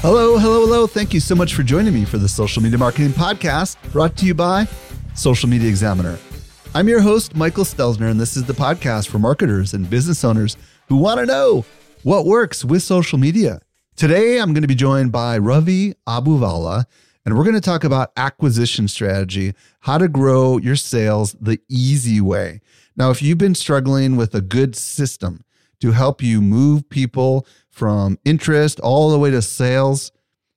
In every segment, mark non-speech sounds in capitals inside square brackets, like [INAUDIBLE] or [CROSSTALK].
Hello, hello, hello. Thank you so much for joining me for the Social Media Marketing Podcast brought to you by Social Media Examiner. I'm your host, Michael Stelzner, and this is the podcast for marketers and business owners who want to know what works with social media. Today, I'm going to be joined by Ravi Abuvala, and we're going to talk about acquisition strategy, how to grow your sales the easy way. Now, if you've been struggling with a good system to help you move people from interest all the way to sales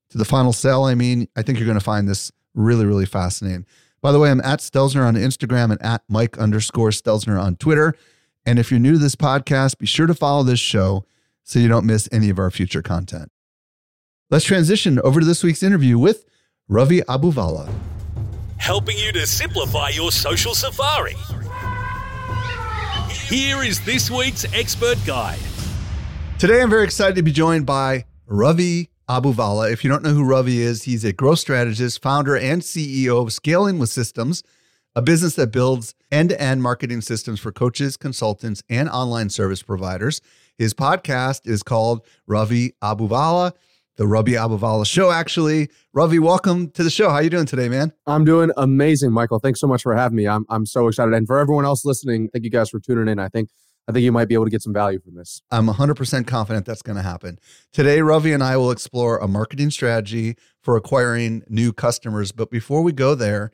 to the final sale. I mean, I think you're going to find this really, really fascinating. By the way, I'm at Stelzner on Instagram and at Mike underscore Stelzner on Twitter. And if you're new to this podcast, be sure to follow this show so you don't miss any of our future content. Let's transition over to this week's interview with Ravi Abuvala. Helping you to simplify your social safari. Here is this week's expert guide. Today, I'm very excited to be joined by Ravi Abuvala. If you don't know who Ravi is, he's a growth strategist, founder, and CEO of Scaling with Systems, a business that builds end to end marketing systems for coaches, consultants, and online service providers. His podcast is called Ravi Abuvala, the Ravi Abuvala Show, actually. Ravi, welcome to the show. How are you doing today, man? I'm doing amazing, Michael. Thanks so much for having me. I'm, I'm so excited. And for everyone else listening, thank you guys for tuning in. I think I think you might be able to get some value from this. I'm 100% confident that's going to happen. Today, Ravi and I will explore a marketing strategy for acquiring new customers. But before we go there,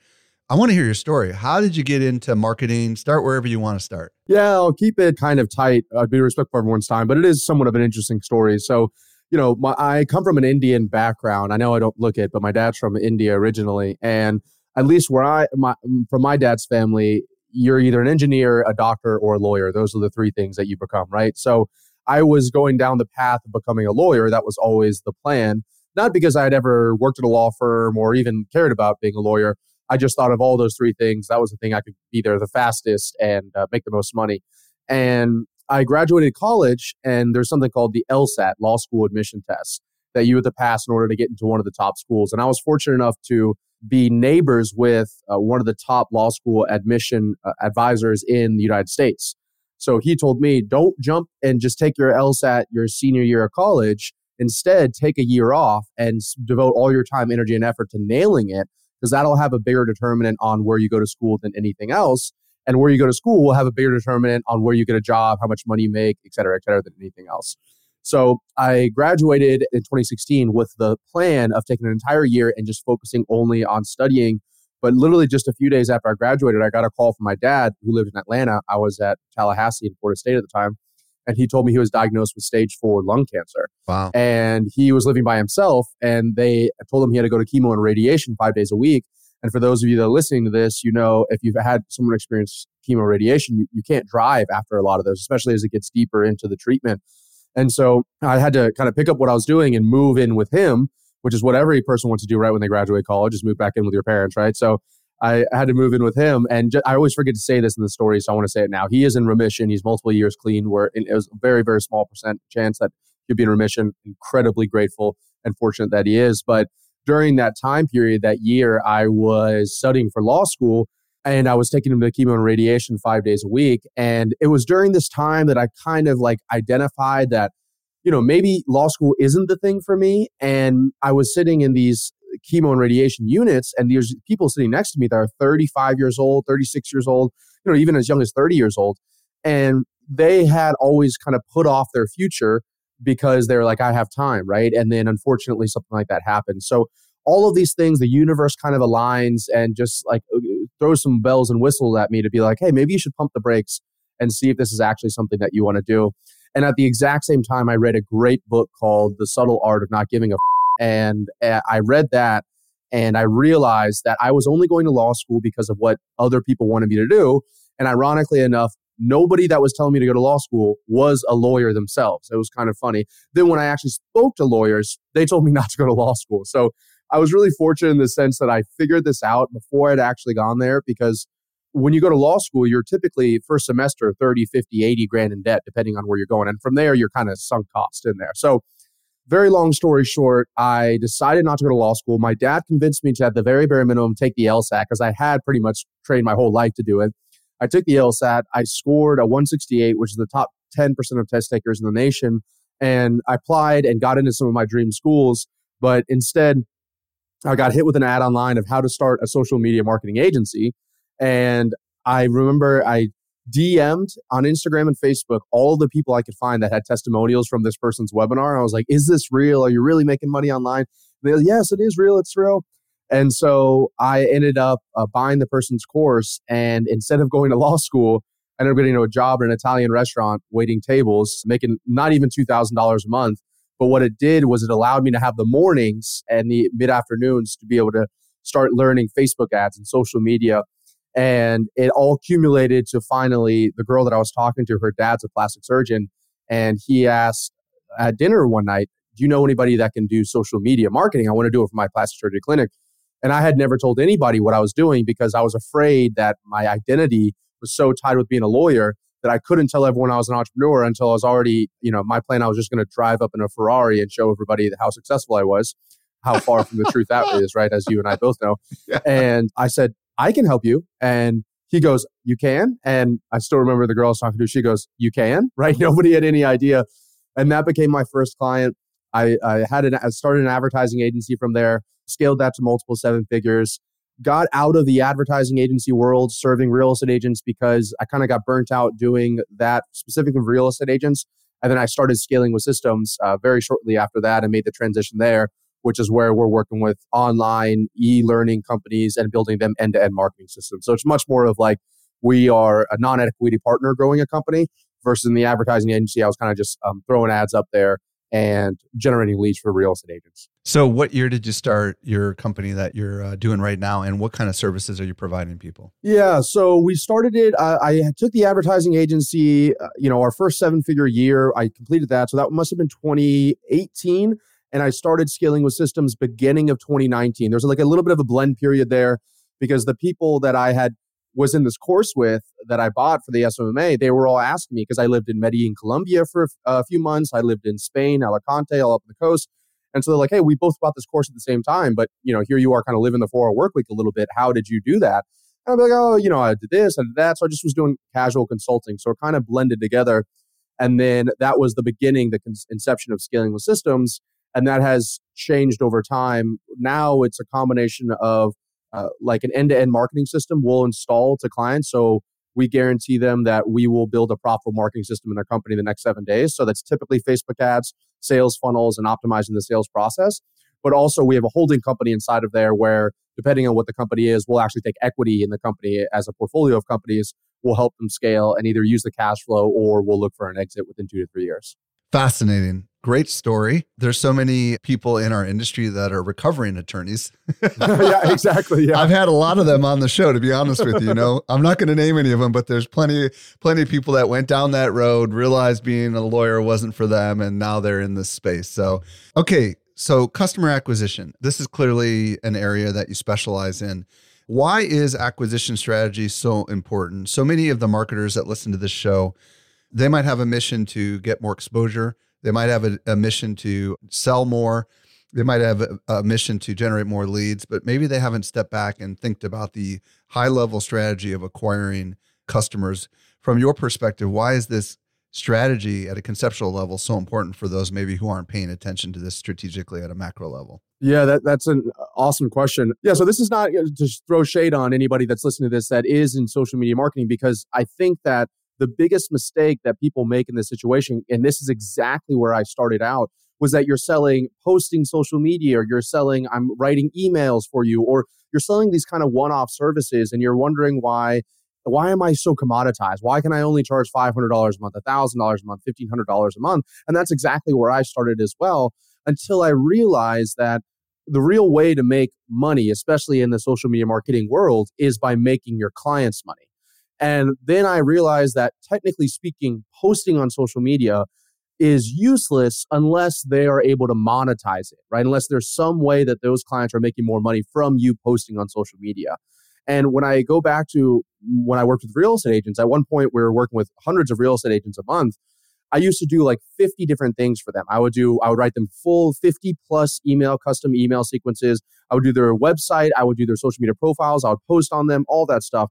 I want to hear your story. How did you get into marketing? Start wherever you want to start. Yeah, I'll keep it kind of tight. I'd be respectful of everyone's time, but it is somewhat of an interesting story. So, you know, my, I come from an Indian background. I know I don't look it, but my dad's from India originally, and at least where I, my, from my dad's family, you're either an engineer, a doctor, or a lawyer. Those are the three things that you become, right? So I was going down the path of becoming a lawyer. That was always the plan. Not because I had ever worked at a law firm or even cared about being a lawyer. I just thought of all those three things. That was the thing I could be there the fastest and uh, make the most money. And I graduated college, and there's something called the LSAT, Law School Admission Test, that you had to pass in order to get into one of the top schools. And I was fortunate enough to be neighbors with uh, one of the top law school admission uh, advisors in the United States. So he told me, don't jump and just take your LSAT your senior year of college. Instead, take a year off and devote all your time, energy, and effort to nailing it, because that'll have a bigger determinant on where you go to school than anything else. And where you go to school will have a bigger determinant on where you get a job, how much money you make, et cetera, et cetera, than anything else. So I graduated in 2016 with the plan of taking an entire year and just focusing only on studying. But literally just a few days after I graduated, I got a call from my dad who lived in Atlanta. I was at Tallahassee in Florida State at the time. And he told me he was diagnosed with stage four lung cancer. Wow. And he was living by himself. And they told him he had to go to chemo and radiation five days a week. And for those of you that are listening to this, you know, if you've had someone experience chemo radiation, you, you can't drive after a lot of those, especially as it gets deeper into the treatment. And so I had to kind of pick up what I was doing and move in with him, which is what every person wants to do right when they graduate college, is move back in with your parents, right? So I had to move in with him. And I always forget to say this in the story, so I want to say it now. He is in remission. He's multiple years clean, where it was a very, very small percent chance that he'd be in remission. Incredibly grateful and fortunate that he is. But during that time period, that year, I was studying for law school and I was taking him to chemo and radiation five days a week. And it was during this time that I kind of like identified that, you know, maybe law school isn't the thing for me. And I was sitting in these chemo and radiation units, and there's people sitting next to me that are 35 years old, 36 years old, you know, even as young as 30 years old. And they had always kind of put off their future because they're like, I have time, right? And then unfortunately, something like that happened. So all of these things, the universe kind of aligns and just like uh, throws some bells and whistles at me to be like, hey, maybe you should pump the brakes and see if this is actually something that you want to do. And at the exact same time, I read a great book called The Subtle Art of Not Giving a F- and uh, I read that and I realized that I was only going to law school because of what other people wanted me to do. And ironically enough, nobody that was telling me to go to law school was a lawyer themselves. It was kind of funny. Then when I actually spoke to lawyers, they told me [LAUGHS] not to go to law school. So I was really fortunate in the sense that I figured this out before I'd actually gone there because when you go to law school, you're typically first semester 30, 50, 80 grand in debt, depending on where you're going. And from there, you're kind of sunk cost in there. So, very long story short, I decided not to go to law school. My dad convinced me to, at the very bare minimum, take the LSAT because I had pretty much trained my whole life to do it. I took the LSAT. I scored a 168, which is the top 10% of test takers in the nation. And I applied and got into some of my dream schools. But instead, I got hit with an ad online of how to start a social media marketing agency. And I remember I DM'd on Instagram and Facebook all the people I could find that had testimonials from this person's webinar. I was like, is this real? Are you really making money online? And they yes, it is real. It's real. And so I ended up uh, buying the person's course. And instead of going to law school, I ended up getting a job at an Italian restaurant waiting tables, making not even $2,000 a month. But what it did was it allowed me to have the mornings and the mid afternoons to be able to start learning Facebook ads and social media and it all accumulated to finally the girl that I was talking to, her dad's a plastic surgeon. And he asked at dinner one night, Do you know anybody that can do social media marketing? I want to do it for my plastic surgery clinic. And I had never told anybody what I was doing because I was afraid that my identity was so tied with being a lawyer that I couldn't tell everyone I was an entrepreneur until I was already, you know, my plan, I was just going to drive up in a Ferrari and show everybody how successful I was. How far from the truth that is, right? As you and I both know. [LAUGHS] Yeah. And I said, I can help you. And he goes, You can? And I still remember the girl I was talking to. She goes, You can? [LAUGHS] Right? Nobody had any idea. And that became my first client. I, I had an, I started an advertising agency from there, scaled that to multiple seven figures, got out of the advertising agency world serving real estate agents because I kind of got burnt out doing that specifically with real estate agents. And then I started scaling with systems uh, very shortly after that and made the transition there which is where we're working with online e-learning companies and building them end-to-end marketing systems. So it's much more of like we are a non-equity partner growing a company versus in the advertising agency, I was kind of just um, throwing ads up there and generating leads for real estate agents. So, what year did you start your company that you're uh, doing right now, and what kind of services are you providing people? Yeah, so we started it. Uh, I took the advertising agency. Uh, you know, our first seven figure year, I completed that. So that must have been 2018 and I started scaling with systems beginning of 2019. There's like a little bit of a blend period there because the people that I had was in this course with that I bought for the SMMA, they were all asking me because I lived in Medellin, Colombia for a few months. I lived in Spain, Alicante, all up the coast. And so they're like, hey, we both bought this course at the same time, but you know, here you are kind of living the four hour work week a little bit. How did you do that? And I'm like, oh, you know, I did this, I did that. So I just was doing casual consulting. So it kind of blended together. And then that was the beginning, the inception of scaling with systems and that has changed over time. Now it's a combination of uh, like an end-to-end marketing system we'll install to clients. So we guarantee them that we will build a profitable marketing system in their company the next seven days. So that's typically Facebook ads, sales funnels, and optimizing the sales process. But also we have a holding company inside of there where depending on what the company is, we'll actually take equity in the company as a portfolio of companies. We'll help them scale and either use the cash flow or we'll look for an exit within two to three years. Fascinating. Great story. There's so many people in our industry that are recovering attorneys. [LAUGHS] yeah, exactly. Yeah. I've had a lot of them on the show, to be honest with you. you know, I'm not going to name any of them, but there's plenty, plenty of people that went down that road, realized being a lawyer wasn't for them, and now they're in this space. So, okay. So, customer acquisition. This is clearly an area that you specialize in. Why is acquisition strategy so important? So many of the marketers that listen to this show they might have a mission to get more exposure. They might have a, a mission to sell more. They might have a, a, mission to generate more leads, but maybe they haven't stepped back and think about the high level strategy of acquiring customers. From your perspective, why is this strategy at a conceptual level so important for those maybe who aren't paying attention to this strategically at a macro level? Yeah, that, that's an awesome question. Yeah, so this is not to throw shade on anybody that's listening to this that is in social media marketing because I think that the biggest mistake that people make in this situation, and this is exactly where I started out, was that you're selling posting social media or you're selling, I'm writing emails for you, or you're selling these kind of one off services and you're wondering why why am I so commoditized? Why can I only charge $500 a month, $1,000 a month, $1,500 a month? And that's exactly where I started as well until I realized that the real way to make money, especially in the social media marketing world, is by making your clients money. And then I realized that technically speaking, posting on social media is useless unless they are able to monetize it, right? Unless there's some way that those clients are making more money from you posting on social media. And when I go back to mm, when I worked with real estate agents, at one point we were working with hundreds of real estate agents a month. I used to do like 50 different things for them. I would do, I would write them full 50 plus email, custom email sequences. I would do their website. I would do their social media profiles. I would post on them, all that stuff.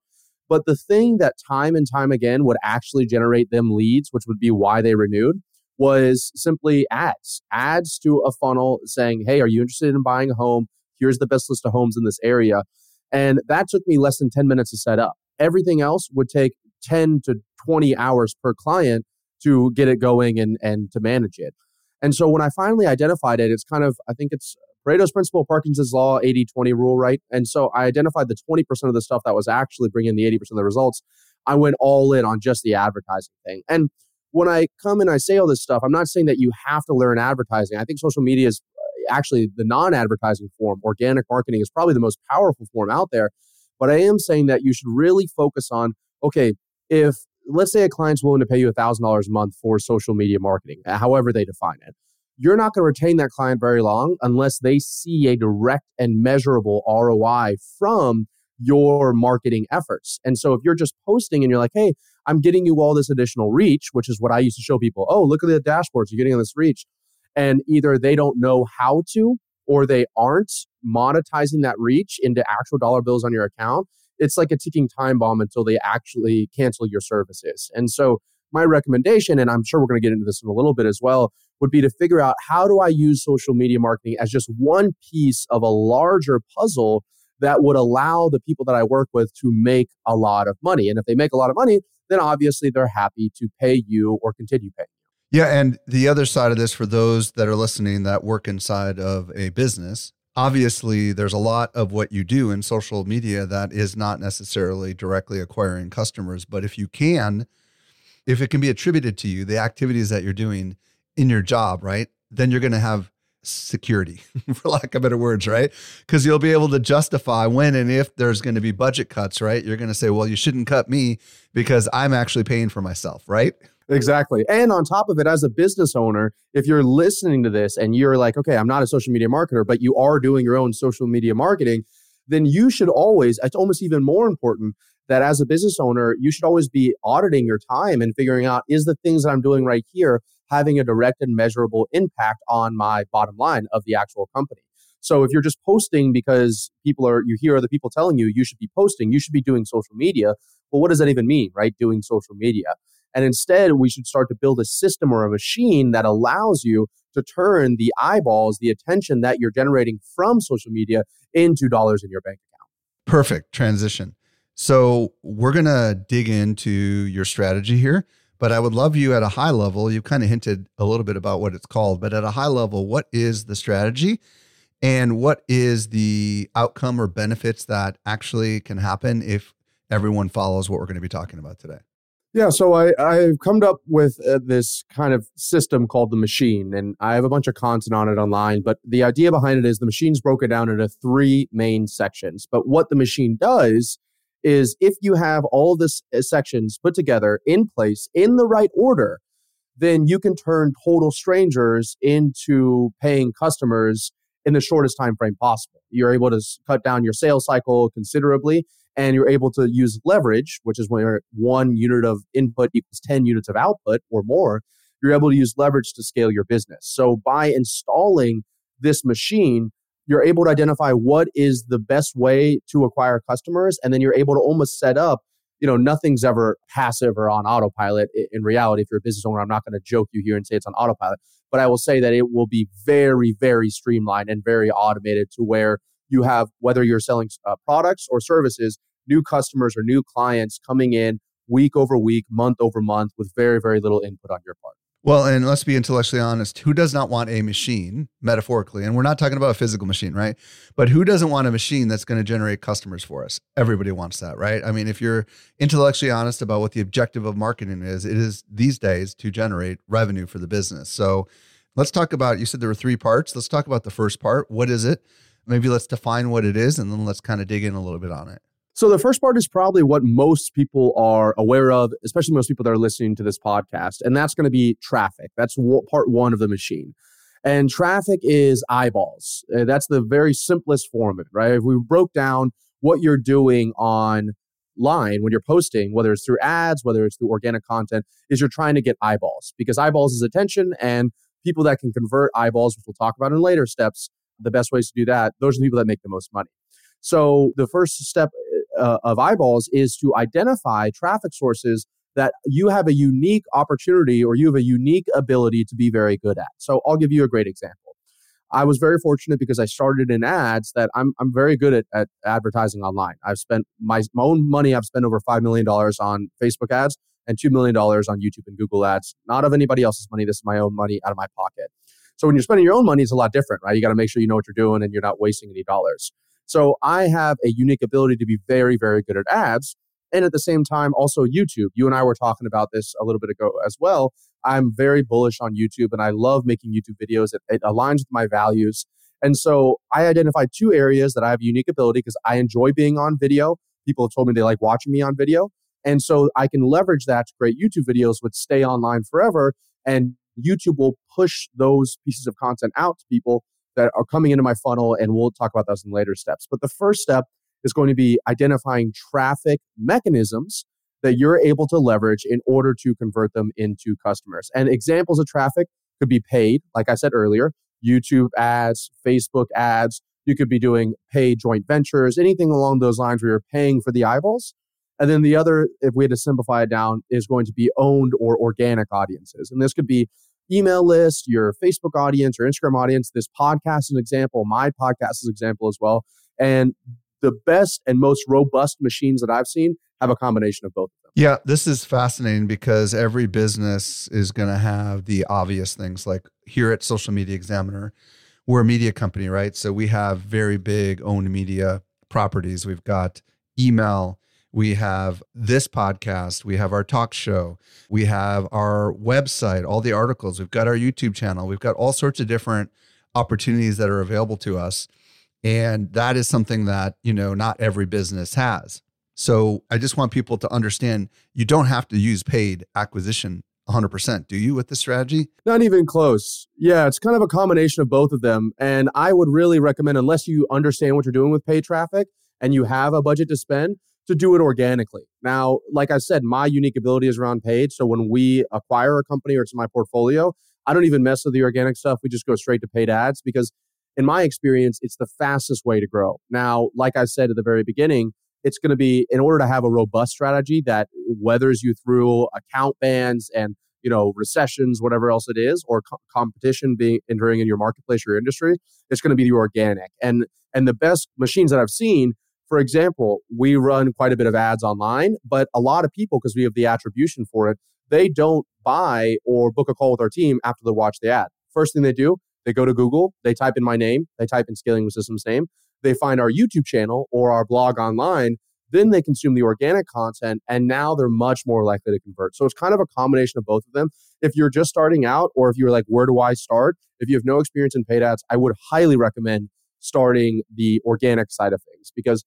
But the thing that time and time again would actually generate them leads, which would be why they renewed, was simply ads, ads to a funnel saying, Hey, are you interested in buying a home? Here's the best list of homes in this area. And that took me less than 10 minutes to set up. Everything else would take 10 to 20 hours per client to get it going and, and to manage it. And so when I finally identified it, it's kind of, I think it's Pareto's principle, Parkinson's law, 80 20 rule, right? And so I identified the 20% of the stuff that was actually bringing the 80% of the results. I went all in on just the advertising thing. And when I come and I say all this stuff, I'm not saying that you have to learn advertising. I think social media is uh, actually the non advertising form. Organic marketing is probably the most powerful form out there. But I am saying that you should really focus on okay, if let's say a client's willing to pay you $1,000 a month for social media marketing, however they define it, you're not going to retain that client very long unless they see a direct and measurable ROI from your marketing efforts. And so if you're just posting and you're like, hey, I'm getting you all this additional reach, which is what I used to show people. Oh, look at the dashboards, you're getting all this reach. And either they don't know how to or they aren't monetizing that reach into actual dollar bills on your account. It's like a ticking time bomb until they actually cancel your services. And so my recommendation, and I'm sure we're going to get into this in a little bit as well, would be to figure out how do I use social media marketing as just one piece of a larger puzzle that would allow the people that I work with to make a lot of money. And if they make a lot of money, then obviously they're happy to pay you or continue paying. Yeah. And the other side of this, for those that are listening that work inside of a business, obviously there's a lot of what you do in social media that is not necessarily directly acquiring customers. But if you can, if it can be attributed to you, the activities that you're doing in your job, right? Then you're going to have security, [LAUGHS] for lack of better words, right? Because you'll be able to justify when and if there's going to be budget cuts, right? You're going to say, well, you shouldn't cut me because I'm actually paying for myself, right? Exactly. And on top of it, as a business owner, if you're listening to this and you're like, okay, I'm not a social media marketer, but you are doing your own social media marketing, then you should always, it's almost even more important that as a business owner, you should always be auditing your time and figuring out is the things that I'm doing right here having a direct and measurable impact on my bottom line of the actual company. So if you're just posting because people are you hear other people telling you you should be posting, you should be doing social media. Well, what does that even mean, right? Doing social media. And instead, we should start to build a system or a machine that allows you to turn the eyeballs, the attention that you're generating from social media into dollars in your bank account. Perfect transition. So, we're going to dig into your strategy here. But I would love you at a high level. You've kind of hinted a little bit about what it's called, but at a high level, what is the strategy and what is the outcome or benefits that actually can happen if everyone follows what we're going to be talking about today? Yeah, so I, I've come up with uh, this kind of system called the machine, and I have a bunch of content on it online. But the idea behind it is the machine's broken down into three main sections. But what the machine does is if you have all this uh, sections put together in place in the right order, then you can turn total strangers into paying customers in the shortest time frame possible. You're able to cut down your sales cycle considerably and you're able to use leverage, which is where one unit of input equals 10 units of output or more. You're able to use leverage to scale your business. So by installing this machine, you're able to identify what is the best way to acquire customers and then you're able to almost set up you know nothing's ever passive or on autopilot in reality. If you're a business owner i'm not going to joke you here and say it's on autopilot but i will say that it will be very very streamlined and very automated to where you have whether you're selling uh, products or services new customers or new clients coming in week over week month over month with very very little input on your part Well, and let's be intellectually honest. Who does not want a machine, metaphorically? And we're not talking about a physical machine, right? But who doesn't want a machine that's going to generate customers for us? Everybody wants that, right? I mean, if you're intellectually honest about what the objective of marketing is, it is these days to generate revenue for the business. So let's talk about, you said there were three parts. Let's talk about the first part. What is it? Maybe let's define what it is and then let's kind of dig in a little bit on it. So the first part is probably what most people are aware of, especially most people that are listening to this podcast, and that's going to be traffic. That's part one of the machine. And traffic is eyeballs. Uh, that's the very simplest form of it, right? If we broke down what you're doing on line when you're posting, whether it's through ads, whether it's through organic content, is you're trying to get eyeballs because eyeballs is attention and people that can convert eyeballs, which we'll talk about in later steps, the best ways to do that, those are the people that make the most money. So the first step uh, of eyeballs is to identify traffic sources that you have a unique opportunity or you have a unique ability to be very good at. So I'll give you a great example. I was very fortunate because I started in ads that I'm, I'm very good at, at advertising online. I've spent my, my own money, I've spent over $5 million on Facebook ads and $2 million on YouTube and Google ads, not of anybody else's money. This is my own money out of my pocket. So when you're spending your own money, it's a lot different, right? You got to make sure you know what you're doing and you're not wasting any dollars. So I have a unique ability to be very, very good at ads. And at the same time, also YouTube. You and I were talking about this a little bit ago as well. I'm very bullish on YouTube and I love making YouTube videos. It, it aligns with my values. And so I identified two areas that I have unique ability because I enjoy being on video. People have told me they like watching me on video. And so I can leverage that to create YouTube videos which stay online forever. And YouTube will push those pieces of content out to people that are coming into my funnel, and we'll talk about those in later steps. But the first step is going to be identifying traffic mechanisms that you're able to leverage in order to convert them into customers. And examples of traffic could be paid, like I said earlier, YouTube ads, Facebook ads. You could be doing paid joint ventures, anything along those lines where you're paying for the eyeballs. And then the other, if we had to simplify it down, is going to be owned or organic audiences. And this could be email list, your Facebook audience, your Instagram audience. This podcast is an example. My podcast is an example as well. And the best and most robust machines that I've seen have a combination of both. Yeah, this is fascinating because every business is going to have the obvious things like here at Social Media Examiner, we're a media company, right? So we have very big owned media properties. We've got email, we have this podcast, we have our talk show, we have our website, all the articles, we've got our YouTube channel, we've got all sorts of different opportunities that are available to us. And that is something that, you know, not every business has. So I just want people to understand you don't have to use paid acquisition 100%, do you, with the strategy? Not even close. Yeah, it's kind of a combination of both of them. And I would really recommend, unless you understand what you're doing with paid traffic and you have a budget to spend, to do it organically. Now, like I said, my unique ability is around paid. So when we acquire a company or it's in my portfolio, I don't even mess with the organic stuff. We just go straight to paid ads because, in my experience, it's the fastest way to grow. Now, like I said at the very beginning, it's going to be in order to have a robust strategy that weathers you through account bans and you know recessions whatever else it is or co- competition being entering in your marketplace or your industry it's going to be the organic and and the best machines that i've seen for example, we run quite a bit of ads online, but a lot of people, because we have the attribution for it, they don't buy or book a call with our team after they watch the ad. First thing they do, they go to Google, they type in my name, they type in Scaling with Systems name, they find our YouTube channel or our blog online, then they consume the organic content, and now they're much more likely to convert. So it's kind of a combination of both of them. If you're just starting out, or if you're like, where do I start? If you have no experience in paid ads, I would highly recommend starting the organic side of things because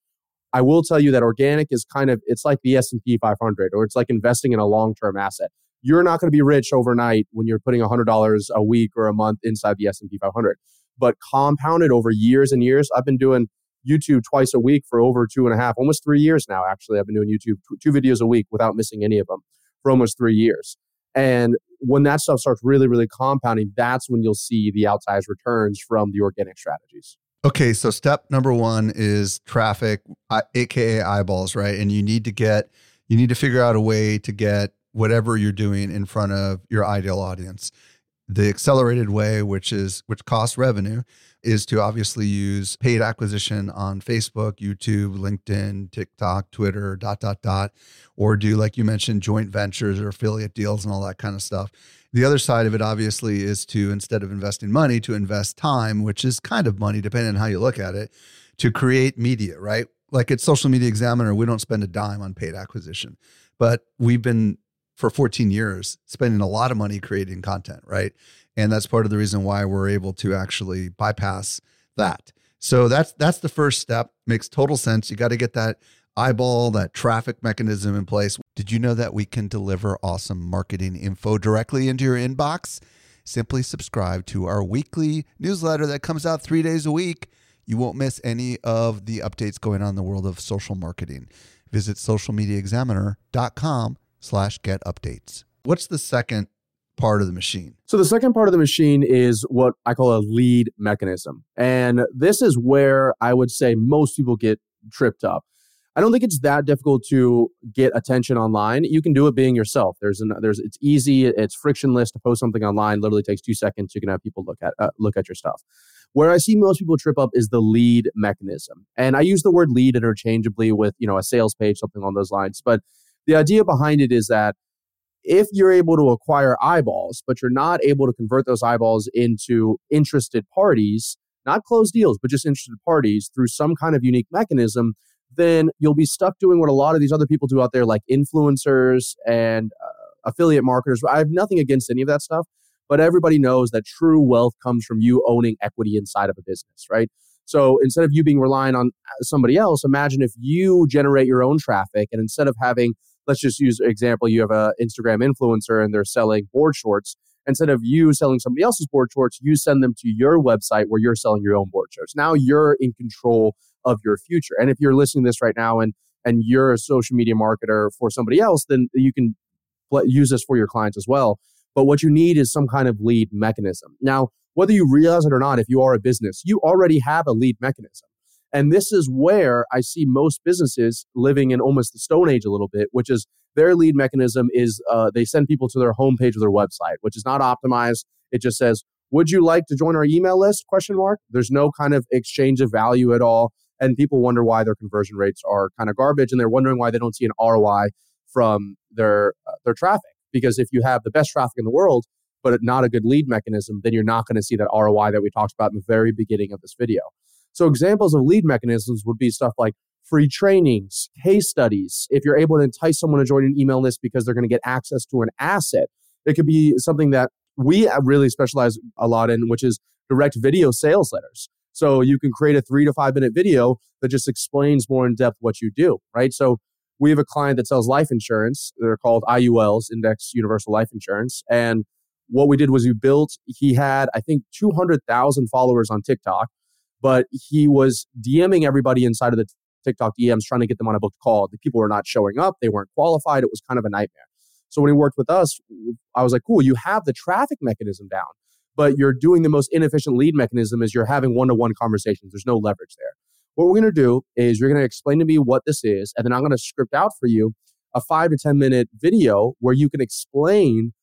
I will tell you that organic is kind of it's like the S&P 500 or it's like investing in a long-term asset. You're not going to be rich overnight when you're putting $100 a week or a month inside the S&P 500. But compounded over years and years, I've been doing YouTube twice a week for over two and a half, almost three years now. Actually, I've been doing YouTube two videos a week without missing any of them for almost three years. And when that stuff starts really, really compounding, that's when you'll see the outsized returns from the organic strategies. Okay, so step number one is traffic, aka eyeballs, right? And you need to get, you need to figure out a way to get whatever you're doing in front of your ideal audience. The accelerated way, which is which costs revenue, is to obviously use paid acquisition on Facebook, YouTube, LinkedIn, TikTok, Twitter, dot dot dot, or do like you mentioned joint ventures or affiliate deals and all that kind of stuff. The other side of it obviously is to instead of investing money to invest time, which is kind of money depending on how you look at it, to create media, right? Like at Social Media Examiner, we don't spend a dime on paid acquisition, but we've been for 14 years spending a lot of money creating content, right? And that's part of the reason why we're able to actually bypass that. So that's that's the first step. Makes total sense. You got to get that eyeball, that traffic mechanism in place. Did you know that we can deliver awesome marketing info directly into your inbox? Simply subscribe to our weekly newsletter that comes out 3 days a week. You won't miss any of the updates going on in the world of social marketing. Visit socialmediaexaminer.com slash get updates. What's the second part of the machine? So the second part of the machine is what I call a lead mechanism. And this is where I would say most people get tripped up. I don't think it's that difficult to get attention online. You can do it being yourself. There's an there's it's easy, it's frictionless to post something online. Literally takes 2 seconds. You can have people look at uh, look at your stuff. Where I see most people trip up is the lead mechanism. And I use the word lead interchangeably with, you know, a sales page something along those lines, but the idea behind it is that if you're able to acquire eyeballs, but you're not able to convert those eyeballs into interested parties, not closed deals, but just interested parties through some kind of unique mechanism, then you'll be stuck doing what a lot of these other people do out there, like influencers and uh, affiliate marketers. I have nothing against any of that stuff, but everybody knows that true wealth comes from you owning equity inside of a business, right? So instead of you being reliant on uh, somebody else, imagine if you generate your own traffic and instead of having let's just use example you have an instagram influencer and they're selling board shorts. Instead of you selling somebody else's board shorts you send them to your website where you're selling your own board shorts. Now you're in control of your future. And if you're listening to this right now and and you're a social media marketer for somebody else then you can use this for your clients as well. But what you need is some kind of lead mechanism. Now whether you realize it or not if you are a business you already have a lead mechanism and this is where I see most businesses living in almost the stone age a little bit, which is their lead mechanism is uh, they send people to their homepage of their website, which is not optimized. It just says, "Would you like to join our email list?" Question mark. There's no kind of exchange of value at all, and people wonder why their conversion rates are kind of garbage, and they're wondering why they don't see an ROI from their uh, their traffic. Because if you have the best traffic in the world, but not a good lead mechanism, then you're not going to see that ROI that we talked about in the very beginning of this video. So examples of lead mechanisms would be stuff like free trainings, case studies. If you're able to entice someone to join an email list because they're going to get access to an asset, it could be something that we really specialize a lot in, which is direct video sales letters. So you can create a three to five minute video that just explains more in depth what you do, right? So we have a client that sells life insurance. They're called IULs, Index Universal Life Insurance. And what we did was we built, he had, I think, 200,000 followers on TikTok but he was DMing everybody inside of the TikTok DMs trying to get them on a booked call. The people were not showing up, they weren't qualified. It was kind of a nightmare. So when he worked with us, I was like, cool, you have the traffic mechanism down, but you're doing the most inefficient lead mechanism is you're having one to one conversations. There's no leverage there. What we're going to do is you're going to explain to me what this is, and then I'm going to script out for you a five to 10 minute video where you can explain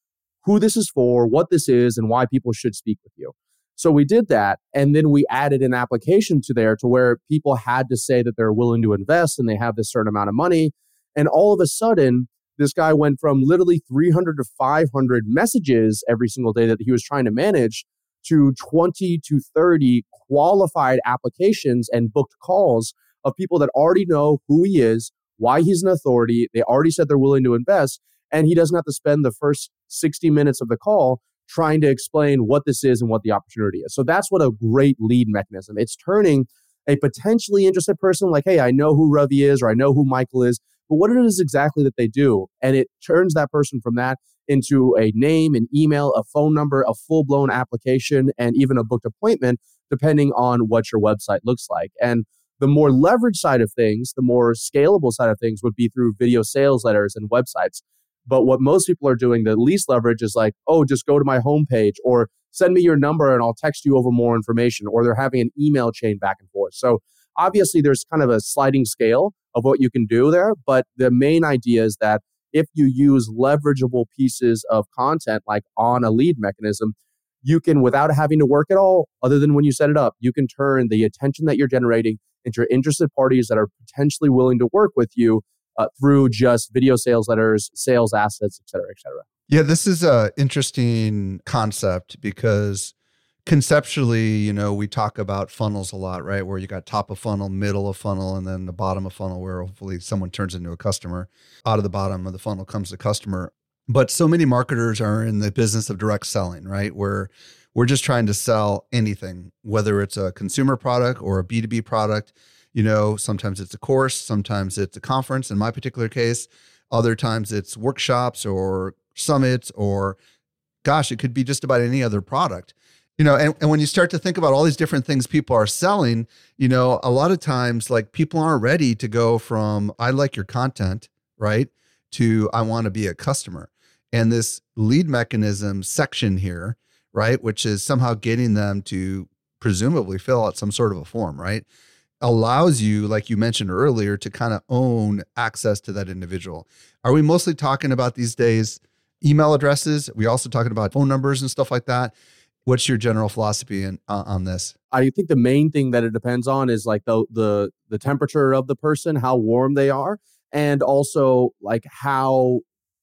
who this is for, what this is, and why people should speak with you. So we did that. And then we added an application to there to where people had to say that they're willing to invest and they have this certain amount of money. And all of a sudden, this guy went from literally 300 to 500 messages every single day that he was trying to manage to 20 to 30 qualified applications and booked calls of people that already know who he is, why he's an authority. They already said they're willing to invest, and he doesn't have to spend the first 60 minutes of the call trying to explain what this is and what the opportunity is. So that's what a great lead mechanism. It's turning a potentially interested person like, hey, I know who Ravi is or I know who Michael is, but what it is exactly that they do. And it turns that person from that into a name, an email, a phone number, a full blown application, and even a booked appointment, depending on what your website looks like. And the more leverage side of things, the more scalable side of things would be through video sales letters and websites. But what most people are doing, the least leverage is like, oh, just go to my homepage or send me your number and I'll text you over more information. Or they're having an email chain back and forth. So obviously, there's kind of a sliding scale of what you can do there. But the main idea is that if you use leverageable pieces of content like on a lead mechanism, you can, without having to work at all, other than when you set it up, you can turn the attention that you're generating into interested parties that are potentially willing to work with you uh, through just video sales letters, sales assets, et cetera, et cetera. Yeah, this is a interesting concept because conceptually, you know, we talk about funnels a lot, right? Where you got top of funnel, middle of funnel, and then the bottom of funnel, where hopefully someone turns into a customer. Out of the bottom of the funnel comes the customer. But so many marketers are in the business of direct selling, right? Where we're just trying to sell anything, whether it's a consumer product or a B2B product. You know, sometimes it's a course, sometimes it's a conference. In my particular case, other times it's workshops or summits, or gosh, it could be just about any other product. You know, and, and when you start to think about all these different things people are selling, you know, a lot of times like people aren't ready to go from I like your content, right? To I want to be a customer. And this lead mechanism section here, right, which is somehow getting them to presumably fill out some sort of a form, right? Allows you, like you mentioned earlier, to kind of own access to that individual. Are we mostly talking about these days email addresses? We also talking about phone numbers and stuff like that? What's your general philosophy in, uh, on this? I think the main thing that it depends on is like the the the temperature of the person, how warm they are, and also like how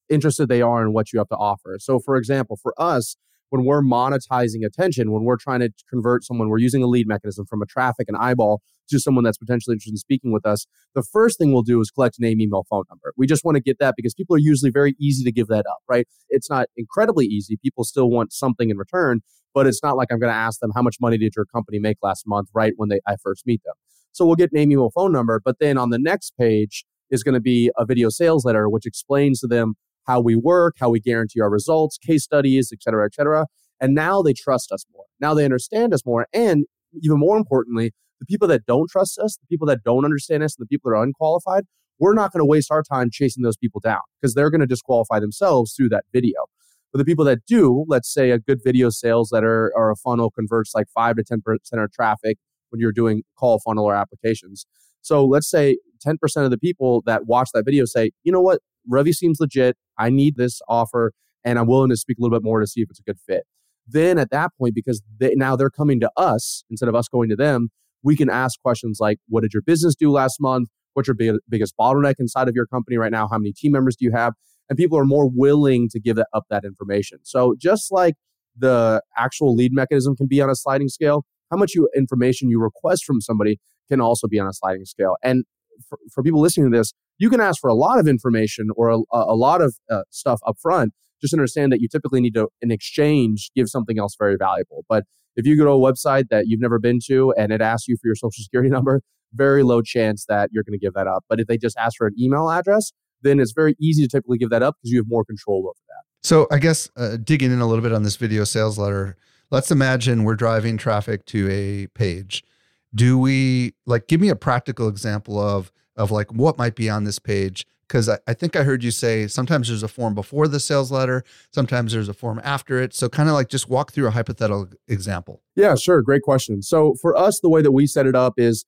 interested they are in what you have to offer. So, for example, for us, when we're monetizing attention, when we're trying to convert someone, we're using a lead mechanism from a traffic and eyeball to someone that's potentially interested in speaking with us. The first thing we'll do is collect name, email, phone number. We just want to get that because people are usually very easy to give that up, right? It's not incredibly easy. People still want something in return, but it's not like I'm going to ask them how much money did your company make last month, right when they I first meet them. So we'll get name, email, phone number, but then on the next page is going to be a video sales letter which explains to them how we work, how we guarantee our results, case studies, et cetera, et cetera. And now they trust us more. Now they understand us more. And even more importantly, the people that don't trust us, the people that don't understand us, and the people that are unqualified, we're not going to waste our time chasing those people down because they're going to disqualify themselves through that video. But the people that do, let's say a good video sales letter or a funnel converts like 5 to 10% of traffic when you're doing call funnel or applications. So let's say 10% of the people that watch that video say, you know what, Ravi seems legit. I need this offer and I'm willing to speak a little bit more to see if it's a good fit. Then at that point, because they, now they're coming to us instead of us going to them, we can ask questions like, what did your business do last month? What's your big, biggest bottleneck inside of your company right now? How many team members do you have? And people are more willing to give that, up that information. So just like the actual lead mechanism can be on a sliding scale, how much you, information you request from somebody can also be on a sliding scale. And for, for people listening to this, you can ask for a lot of information or a, a lot of uh, stuff up front. Just understand that you typically need to, in exchange, give something else very valuable. But if you go to a website that you've never been to and it asks you for your social security [LAUGHS] number, very low chance that you're going to give that up. But if they just ask for an email address, then it's very easy to typically give that up because you have more control over that. So I guess uh, digging in a little bit on this video sales letter, let's imagine we're driving traffic to a page. Do we like give me a practical example of of like what might be on this page because I, I, think I heard you say sometimes there's a form before the sales letter, sometimes there's a form after it. So, kind of like just walk through a hypothetical example. Yeah, sure. Great question. So, for us, the way that we set it up is,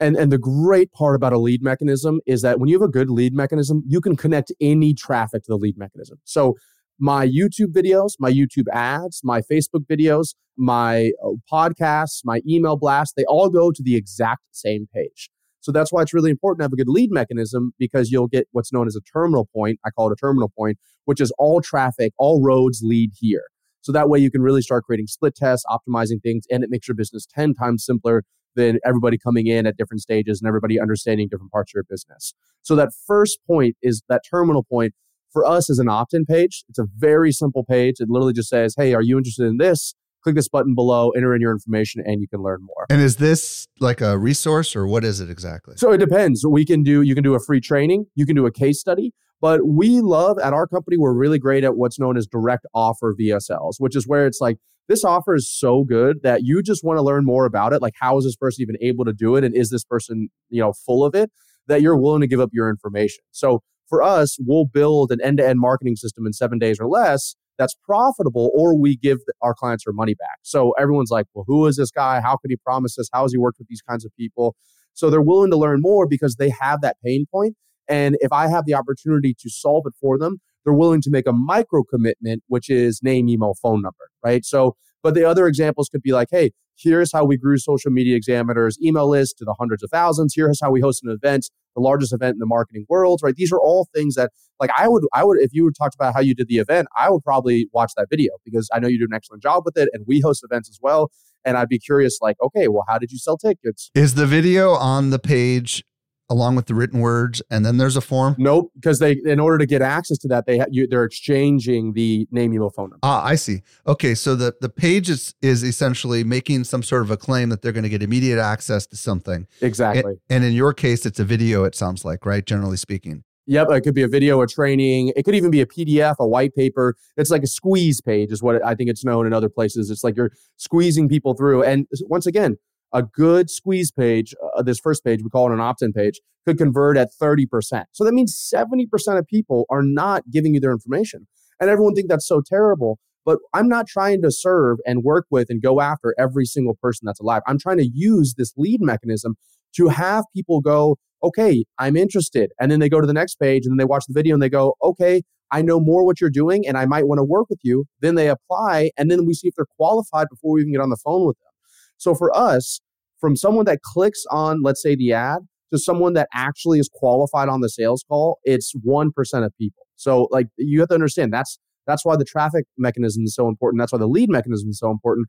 and, and the great part about a lead mechanism is that when you have a good lead mechanism, you can connect any traffic to the lead mechanism. So, my YouTube videos, my YouTube ads, my Facebook videos, my uh, podcasts, my email blast, they all go to the exact same page. So that's why it's really important to have a good lead mechanism because you'll get what's known as a terminal point. I call it a terminal point, which is all traffic, all roads lead here. So that way you can really start creating split tests, optimizing things, and it makes your business 10 times simpler than everybody coming in at different stages and everybody understanding different parts of your business. So that first point is that terminal point for us is an opt-in page. It's a very simple page. It literally just says, "Hey, are you interested in this? click this button below, enter in your information, and you can learn more. And is this like a resource or what is it exactly? So it depends. We can do, you can do a free training, you can do a case study, but we love at our company, we're really great at what's known as direct offer VSLs, which is where it's like, this offer is so good that you just want to learn more about it. Like, how is this person even able to do it? And is this person, you know, full of it that you're willing to give up your information? So for us, we'll build an end to end marketing system in seven days or less that's profitable or we give our clients their money back. So everyone's like, well, who is this guy? How could he promise this? How has he worked with these kinds of people? So they're willing to learn more because they have that pain point. And if I have the opportunity to solve it for them, they're willing to make a micro commitment, which is name, email, phone number, right? So But the other examples could be like, hey, here's how we grew social media examiners email list to the hundreds of thousands. Here's how we host an event, the largest event in the marketing world, right? These are all things that like I would I would if you talked about how you did the event, I would probably watch that video because I know you do an excellent job with it and we host events as well. And I'd be curious, like, okay, well, how did you sell tickets? Is the video on the page along with the written words and then there's a form nope because they in order to get access to that they ha- you, they're exchanging the name email phone number ah i see okay so the the page is is essentially making some sort of a claim that they're going to get immediate access to something exactly and, and in your case it's a video it sounds like right generally speaking Yep, it could be a video, a training. It could even be a PDF, a white paper. It's like a squeeze page, is what I think it's known in other places. It's like you're squeezing people through. And once again, a good squeeze page, uh, this first page, we call it an opt in page, could convert at 30%. So that means 70% of people are not giving you their information. And everyone think that's so terrible. But I'm not trying to serve and work with and go after every single person that's alive. I'm trying to use this lead mechanism to have people go, okay, I'm interested. And then they go to the next page and then they watch the video and they go, okay, I know more what you're doing and I might want to work with you. Then they apply and then we see if they're qualified before we even get on the phone with them. So for us, from someone that clicks on, let's say, the ad to someone that actually is qualified on the sales call, it's 1% of people. So like you have to understand that's that's why the traffic mechanism is so important. That's why the lead mechanism is so important.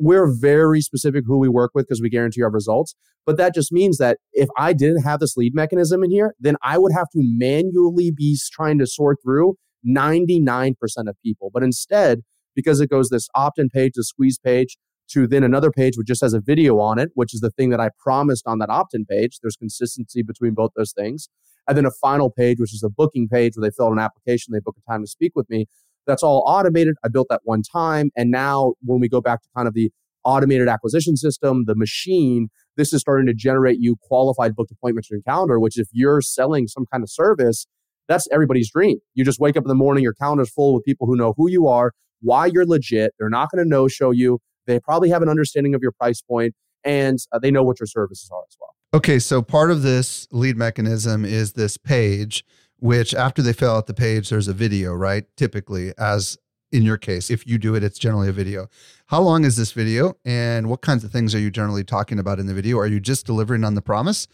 We're very specific who we work with because we guarantee our results. But that just means that if I didn't have this lead mechanism in here, then I would have to manually be trying to sort through 99% of people. But instead, because it goes this opt in page, the squeeze page, to then another page which just has a video on it, which is the thing that I promised on that opt in page. There's consistency between both those things. And then a final page, which is a booking page where they fill out an application, they book a time to speak with me. That's all automated. I built that one time. And now when we go back to kind of the automated acquisition system, the machine, this is starting to generate you qualified booked appointments in your calendar, which if you're selling some kind of service, that's everybody's dream. You just wake up in the morning, your calendar's full with people who know who you are, why you're legit. They're not going to no show you. They probably have an understanding of your price point and uh, they know what your services are as well. Okay, so part of this lead mechanism is this page, which after they fill out the page, there's a video, right? Typically, as in your case, if you do it, it's generally a video. How long is this video? And what kinds of things are you generally talking about in the video? Are you just delivering on the promise?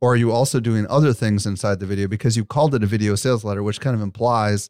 Or are you also doing other things inside the video? Because you called it a video sales letter, which kind of implies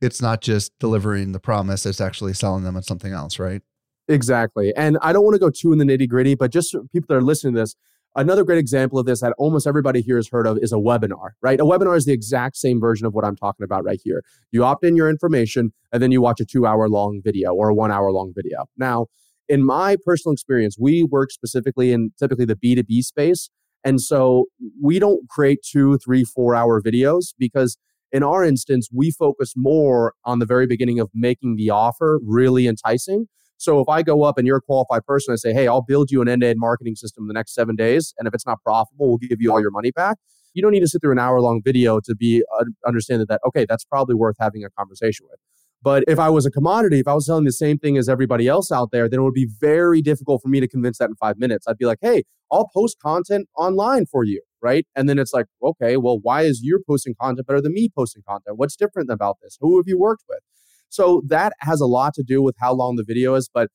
it's not just delivering the promise, it's actually selling them on something else, right? Exactly. And I don't want to go too in the nitty gritty, but just people that are listening to this, another great example of this that almost everybody here has heard of is a webinar, right? A webinar is the exact same version of what I'm talking about right here. You opt in your information and then you watch a two hour long video or a one hour long video. Now, in my personal experience, we work specifically in typically the B2B space. And so we don't create two, three, four hour videos because in our instance, we focus more on the very beginning of making the offer really enticing so if I go up and you're a qualified person, I say, hey, I'll build you an end to end marketing system in the next seven days. And if it's not profitable, we'll give you all your money back. You don't need to sit through an hour long video to be uh, understand that, okay, that's probably worth having a conversation with. But if I was a commodity, if I was selling the same thing as everybody else out there, then it would be very difficult for me to convince that in five minutes. I'd be like, hey, I'll post content online for you. Right. And then it's like, okay, well, why is your posting content better than me posting content? What's different about this? Who have you worked with? So that has a lot to do with how long the video is. But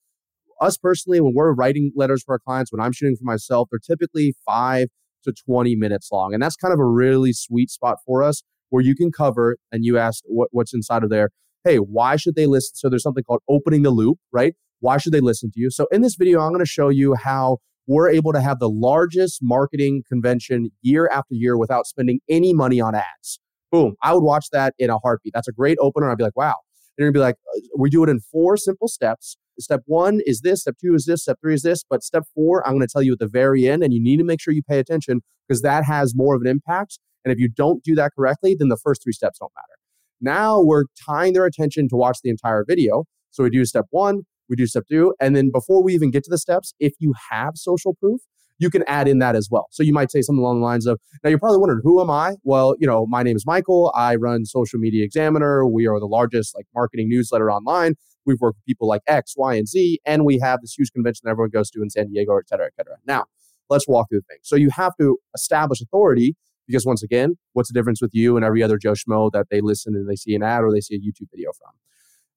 us personally, when we're writing letters for our clients, when I'm shooting for myself, they're typically five to 20 minutes long. And that's kind of a really sweet spot for us where you can cover and you ask what, what's inside of there. Hey, why should they listen? So there's something called opening the loop, right? Why should they listen to you? So in this video, I'm going to show you how we're able to have the largest marketing convention year after year without spending any money on ads. Boom. I would watch that in a heartbeat. That's a great opener. I'd be like, wow, they're going to be like, uh, we do it in four simple steps. Step one is this, step two is this, step three is this. But step four, I'm going to tell you at the very end, and you need to make sure you pay attention because that has more of an impact. And if you don't do that correctly, then the first three steps don't matter. Now we're tying their attention to watch the entire video. So we do step one, we do step two. And then before we even get to the steps, if you have social proof, you can add in that as well. So you might say something along the lines of, now you're probably wondering, who am I? Well, you know, my name is Michael. I run Social Media Examiner. We are the largest like marketing newsletter online. We've worked with people like X, Y, and Z, and we have this huge convention that everyone goes to in San Diego, et cetera, et cetera. Now, let's walk through the thing. So you have to establish authority because once again, what's the difference with you and every other Joe Schmo that they listen and they see an ad or they see a YouTube video from?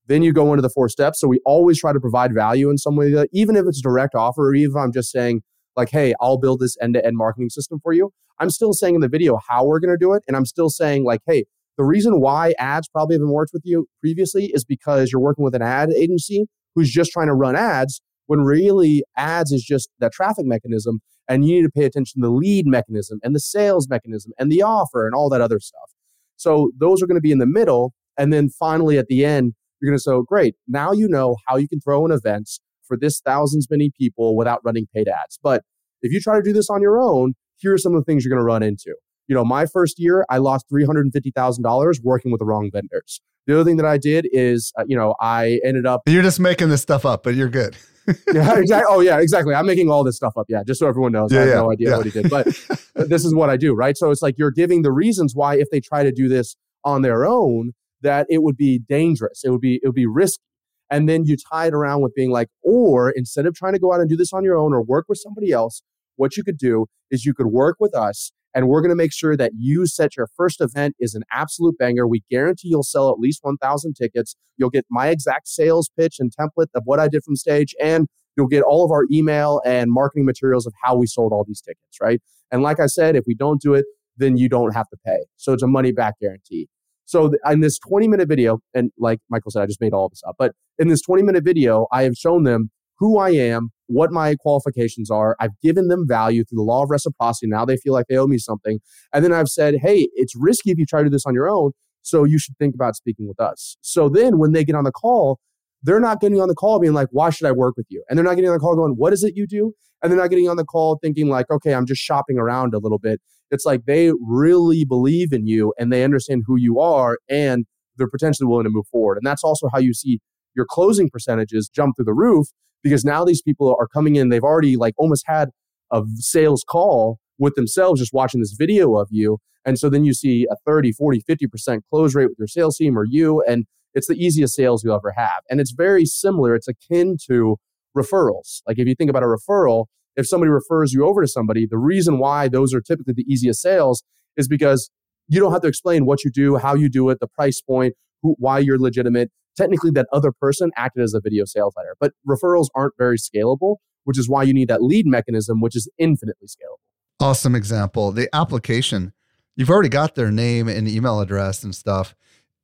Then you go into the four steps. So we always try to provide value in some way, that, even if it's a direct offer, or even if I'm just saying, like, hey, I'll build this end to end marketing system for you. I'm still saying in the video how we're going to do it. And I'm still saying, like, hey, the reason why ads probably haven't worked with you previously is because you're working with an ad agency who's just trying to run ads when really ads is just that traffic mechanism. And you need to pay attention to the lead mechanism and the sales mechanism and the offer and all that other stuff. So those are going to be in the middle. And then finally at the end, you're going to say, oh, great, now you know how you can throw in events for this thousands many people without running paid ads. But if you try to do this on your own, here are some of the things you're going to run into. You know, my first year, I lost $350,000 working with the wrong vendors. The other thing that I did is, uh, you know, I ended up. You're just making this stuff up, but you're good. [LAUGHS] yeah, [LAUGHS] exactly. Oh, yeah, exactly. I'm making all this stuff up. Yeah, just so everyone knows. Yeah, I have yeah, no idea yeah. what he did, but this is what I do, right? So it's like you're giving the reasons why, if they try to do this on their own, that it would be dangerous. It would be it would be risky. And then you tie it around with being like, or instead of trying to go out and do this on your own or work with somebody else, what you could do is you could work with us and we're going to make sure that you set your first event is an absolute banger. We guarantee you'll sell at least 1,000 tickets. You'll get my exact sales pitch and template of what I did from stage, and you'll get all of our email and marketing materials of how we sold all these tickets, right? And like I said, if we don't do it, then you don't have to pay. So it's a money back guarantee. So in this 20 minute video, and like Michael said, I just made all this up, but in this 20 minute video, I have shown them who I am, what my qualifications are. I've given them value through the law of reciprocity. Now they feel like they owe me something. And then I've said, hey, it's risky if you try to do this on your own. So you should think about speaking with us. So then when they get on the call, they're not getting on the call being like, why should I work with you? And they're not getting on the call going, what is it you do? And they're not getting on the call thinking like, okay, I'm just shopping around a little bit. It's like they really believe in you and they understand who you are and they're potentially willing to move forward. And that's also how you see your closing percentages jump through the roof because now these people are coming in, they've already like almost had a sales call with themselves just watching this video of you. And so then you see a 30, 40, 50% close rate with your sales team or you. And it's the easiest sales you'll ever have. And it's very similar. It's akin to referrals. Like if you think about a referral, if somebody refers you over to somebody, the reason why those are typically the easiest sales is because you don't have to explain what you do, how you do it, the price point, who, why you're legitimate technically that other person acted as a video sales letter. But referrals aren't very scalable, which is why you need that lead mechanism, which is infinitely scalable. Awesome example. The application, you've already got their name and email address and stuff.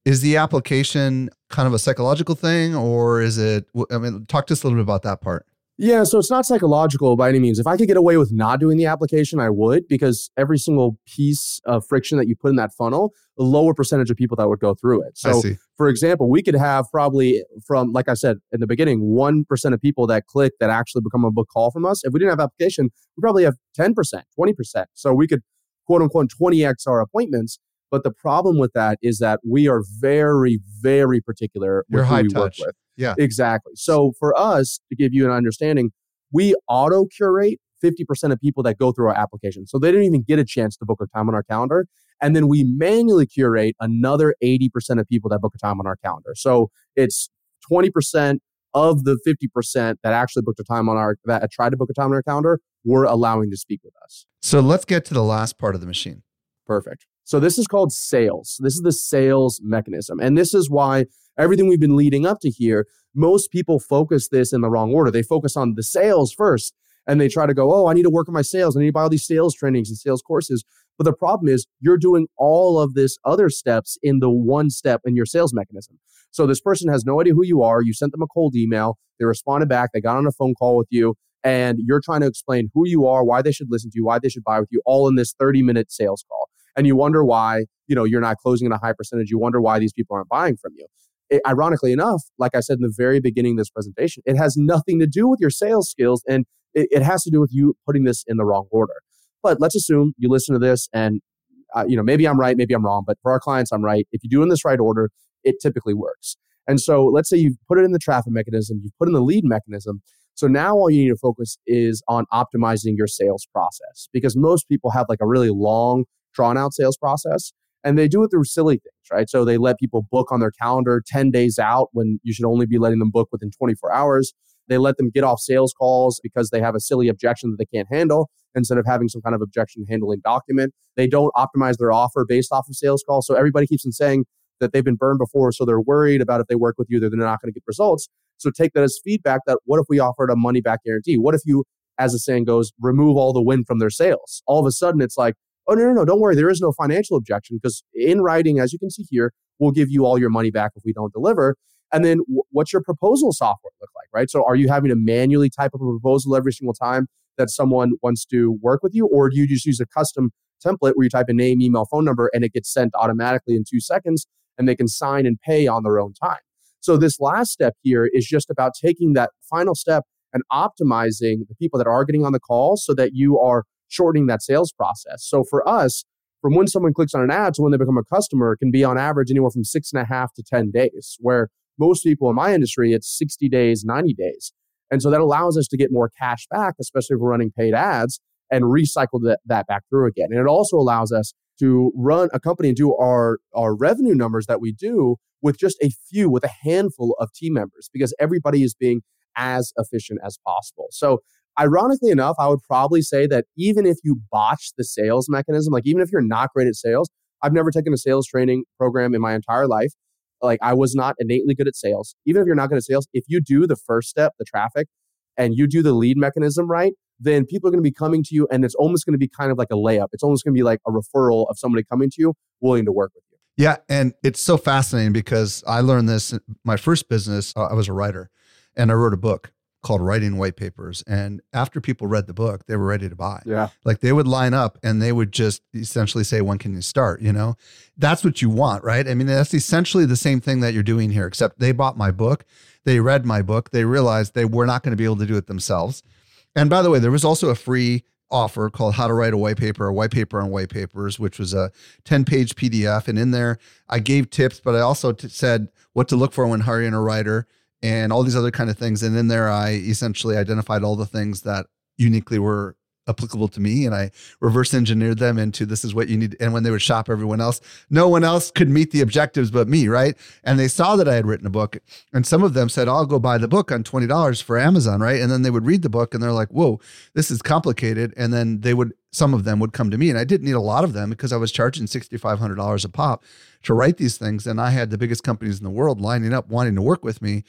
Is the application kind of a psychological thing or is it, I mean, talk to us a little bit about that part. Yeah, so it's not psychological by any means. If I could get away with not doing the application, I would, because every single piece of friction that you put in that funnel, a lower percentage of people that would go through it. So, for example, we could have probably from, like I said in the beginning, 1% of people that click that actually become a book call from us. If we didn't have application, we probably have 10%, 20%. So we could quote unquote 20x our appointments. But the problem with that is that we are very, very particular You're with high we touch. work with. Yeah. Exactly. So for us, to give you an understanding, we auto curate 50% of people that go through our application. So they didn't even get a chance to book a time on our calendar. And then we manually curate another 80% of people that book a time on our calendar. So it's 20% of the 50% that actually booked a time on our, that tried to book a time on our calendar, we're allowing to speak with us. So let's get to the last part of the machine. Perfect. So this is called sales. This is the sales mechanism. And this is why everything we've been leading up to here, most people focus this in the wrong order. They focus on the sales first and they try to go, oh, I need to work on my sales. I need to buy all these sales trainings and sales courses. But the problem is you're doing all of this other steps in the one step in your sales mechanism. So this person has no idea who you are. You sent them a cold email. They responded back. They got on a phone call with you and you're trying to explain who you are, why they should listen to you, why they should buy with you, all in this 30 minute sales call. And you wonder why, you know, you're not closing at a high percentage. You wonder why these people aren't buying from you it, ironically enough, like I said in the very beginning of this presentation, it has nothing to do with your sales skills and it, it has to do with you putting this in the wrong order. But let's assume you listen to this and, uh, you know, maybe I'm right, maybe I'm wrong, but for our clients, I'm right. If you do in this right order, it typically works. And so let's say you've put it in the traffic mechanism, you've put in the lead mechanism. So now all you need to focus is on optimizing your sales process because most people have like a really long, drawn out sales process. And they do it through silly things, right? So they let people book on their calendar 10 days out when you should only be letting them book within 24 hours. They let them get off sales calls because they have a silly objection that they can't handle instead of having some kind of objection handling document. They don't optimize their offer based off of sales calls. So everybody keeps on saying, that they've been burned before. So they're worried about if they work with you, they're not going to get results. So take that as feedback that what if we offered a money back guarantee? What if you, as the saying goes, remove all the wind from their sails? All of a sudden it's like, oh, no, no, no, don't worry. There is no financial objection because in writing, as you can see here, we'll give you all your money back if we don't deliver. And then w- what's your proposal software look like, right? So are you having to manually type up a proposal every single time that someone wants to work with you? Or do you just use a custom template where you type a name, email, phone number, and it gets sent automatically in two seconds and they can sign and pay on their own time? So this last step here is just about taking that final step and optimizing the people that are getting on the call so that you are shortening that sales process. So for us, from when someone clicks on an ad to when they become a customer can be on average anywhere from six and a half to 10 days, where most people in my industry, it's 60 days, 90 days. And so that allows us to get more cash back, especially if we're running paid ads and recycle that, that back through again. And it also allows us to run a company and do our, our revenue numbers that we do with just a few, with a handful of team members, because everybody is being as efficient as possible. So ironically enough, I would probably say that even if you botch the sales mechanism, like even if you're not great at sales, I've never taken a sales training program in my entire life. Like I was not innately good at sales. Even if you're not good at sales, if you do the first step, the traffic, and you do the lead mechanism right, then people are going to be coming to you and it's almost going to be kind of like a layup. It's almost going to be like a referral of somebody coming to you willing to work with you. Yeah. And it's so fascinating because I learned this in my first business. Uh, I was a writer and I wrote a book called Writing White Papers. And after people read the book, they were ready to buy. Yeah. Like they would line up and they would just essentially say, when can you start? You know, that's what you want, right? I mean, that's essentially the same thing that you're doing here, except they bought my book. They read my book. They realized they were not going to be able to do it themselves. And by the way, there was also a free offer called How to Write a White Paper, a white paper on white papers, which was a 10 page PDF. And in there, I gave tips, but I also t- said what to look for when hiring a writer and all these other kind of things. And in there, I essentially identified all the things that uniquely were applicable to me and I reverse engineered them into this is what you need. And when they would shop everyone else, no one else could meet the objectives but me, right? And they saw that I had written a book. And some of them said, I'll go buy the book on $20 for Amazon, right? And then they would read the book and they're like, whoa, this is complicated. And then they would, some of them would come to me. And I didn't need a lot of them because I was charging $6,500 a pop to write these things. And I had the biggest companies in the world lining up wanting to work with me.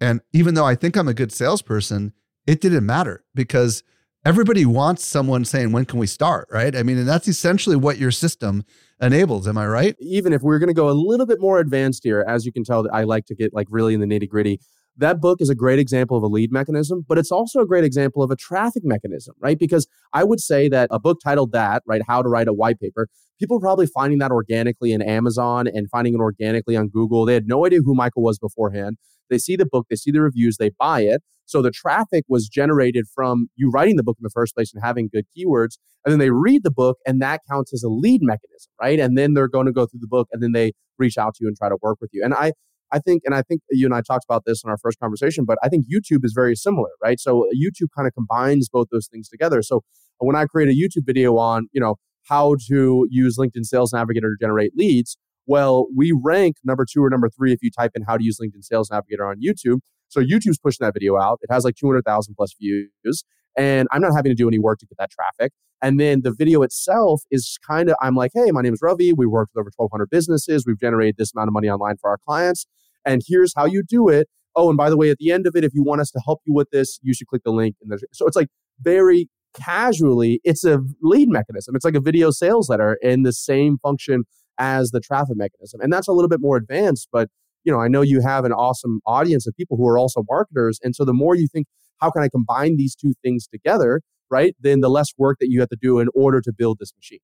And even though I think I'm a good salesperson, it didn't matter because everybody wants someone saying, when can we start? Right. I mean, and that's essentially what your system enables. Am I right? Even if we're going to go a little bit more advanced here, as you can tell, I like to get like really in the nitty gritty. That book is a great example of a lead mechanism, but it's also a great example of a traffic mechanism, right? Because I would say that a book titled that, right, How to Write a White Paper, people are probably finding that organically in Amazon and finding it organically on Google. They had no idea who Michael was beforehand. They see the book, they see the reviews, they buy it. So the traffic was generated from you writing the book in the first place and having good keywords. And then they read the book, and that counts as a lead mechanism, right? And then they're going to go through the book and then they reach out to you and try to work with you. And I, I think, and I think you and I talked about this in our first conversation, but I think YouTube is very similar, right? So YouTube kind of combines both those things together. So when I create a YouTube video on, you know, how to use LinkedIn Sales Navigator to generate leads, well, we rank number two or number three if you type in how to use LinkedIn Sales Navigator on YouTube. So YouTube's pushing that video out. It has like 200,000 plus views. And I'm not having to do any work to get that traffic. And then the video itself is kind of, I'm like, hey, my name is Ravi. We worked with over 1,200 businesses. We've generated this amount of money online for our clients. And here's how you do it. Oh, and by the way, at the end of it, if you want us to help you with this, you should click the link. And so it's like very casually, it's a lead mechanism. It's like a video sales letter in the same function as the traffic mechanism. And that's a little bit more advanced, but you know, I know you have an awesome audience of people who are also marketers. And so the more you think, how can I combine these two things together, right? Then the less work that you have to do in order to build this machine.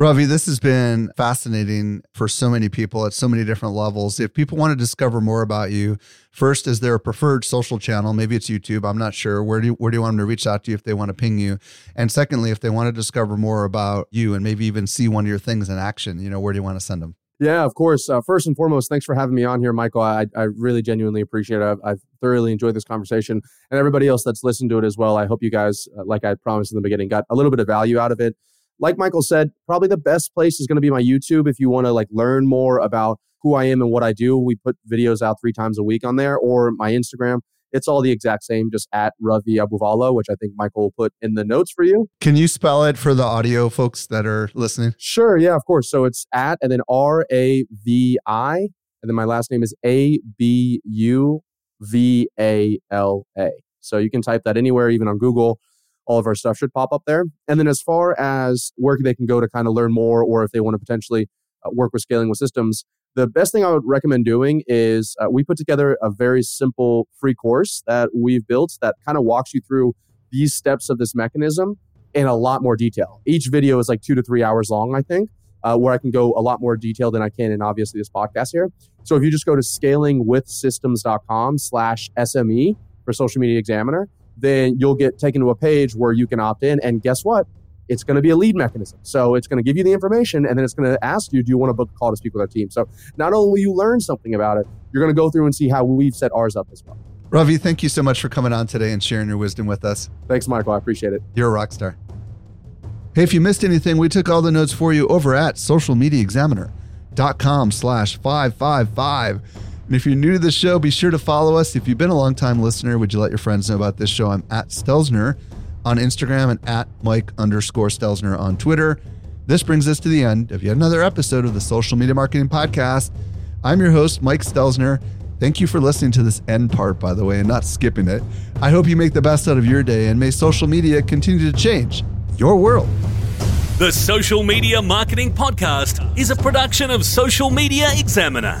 Ravi, this has been fascinating for so many people at so many different levels. If people want to discover more about you, first, is there a preferred social channel? Maybe it's YouTube. I'm not sure. Where do you, where do you want them to reach out to you if they want to ping you? And secondly, if they want to discover more about you and maybe even see one of your things in action, you know, where do you want to send them? Yeah, of course. Uh, first and foremost, thanks for having me on here, Michael. I, I really genuinely appreciate it. I've, I've, thoroughly enjoyed this conversation, and everybody else that's listened to it as well. I hope you guys, uh, like I promised in the beginning, got a little bit of value out of it like Michael said, probably the best place is going to be my YouTube if you want to like learn more about who I am and what I do. We put videos out three times a week on there or my Instagram. it's all the exact same, just at Ravi Abuvala, which I think Michael will put in the notes for you. Can you spell it for the audio folks that are listening? Sure, yeah, of course. So it's at and then R A V I, and then my last name is A B U V A L A. So you can type that anywhere, even on Google. All of our stuff should pop up there. And then as far as where they can go to kind of learn more, or if they want to potentially uh, work with scaling with systems, the best thing I would recommend doing is uh, we put together a very simple free course that we've built that kind of walks you through these steps of this mechanism in a lot more detail. Each video is like two to three hours long, I think, uh, where I can go a lot more detail than I can in obviously this podcast here. So if you just go to scalingwithsystems.com slash SME for Social Media Examiner, then you'll get taken to a page where you can opt in. And guess what? it's going to be a lead mechanism. So it's going to give you the information and then it's going to ask you, do you want to book a call to speak with our team? So not only will you learn something about it, you're going to go through and see how we've set ours up as well. Ravi, thank you so much for coming on today and sharing your wisdom with us. Thanks, Michael. I appreciate it. You're a rock star. Hey, if you missed anything, we took all the notes for you over at socialmediaexaminer.com slash 555. And if you're new to the show, be sure to follow us. If you've been a long time listener, would you let your friends know about this show? I'm at Stelzner on Instagram and at Mike underscore Stelzner on Twitter. This brings us to the end of yet another episode of the Social Media Marketing Podcast. I'm your host, Mike Stelzner. Thank you for listening to this end part, by the way, and not skipping it. I hope you make the best out of your day and may social media continue to change your world. The Social Media Marketing Podcast is a production of Social Media Examiner.